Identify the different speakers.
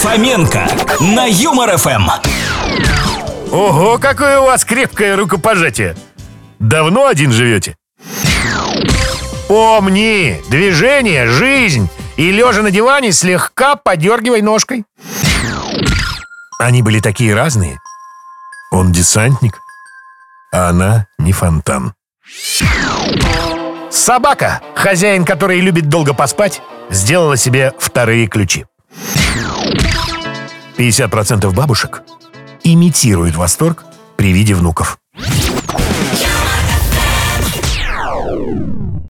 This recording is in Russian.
Speaker 1: Фоменко на Юмор ФМ.
Speaker 2: Ого, какое у вас крепкое рукопожатие! Давно один живете? Помни, движение, жизнь. И лежа на диване слегка подергивай ножкой. Они были такие разные. Он десантник, а она не фонтан. Собака, хозяин который любит долго поспать, сделала себе вторые ключи. 50% бабушек имитируют восторг при виде внуков.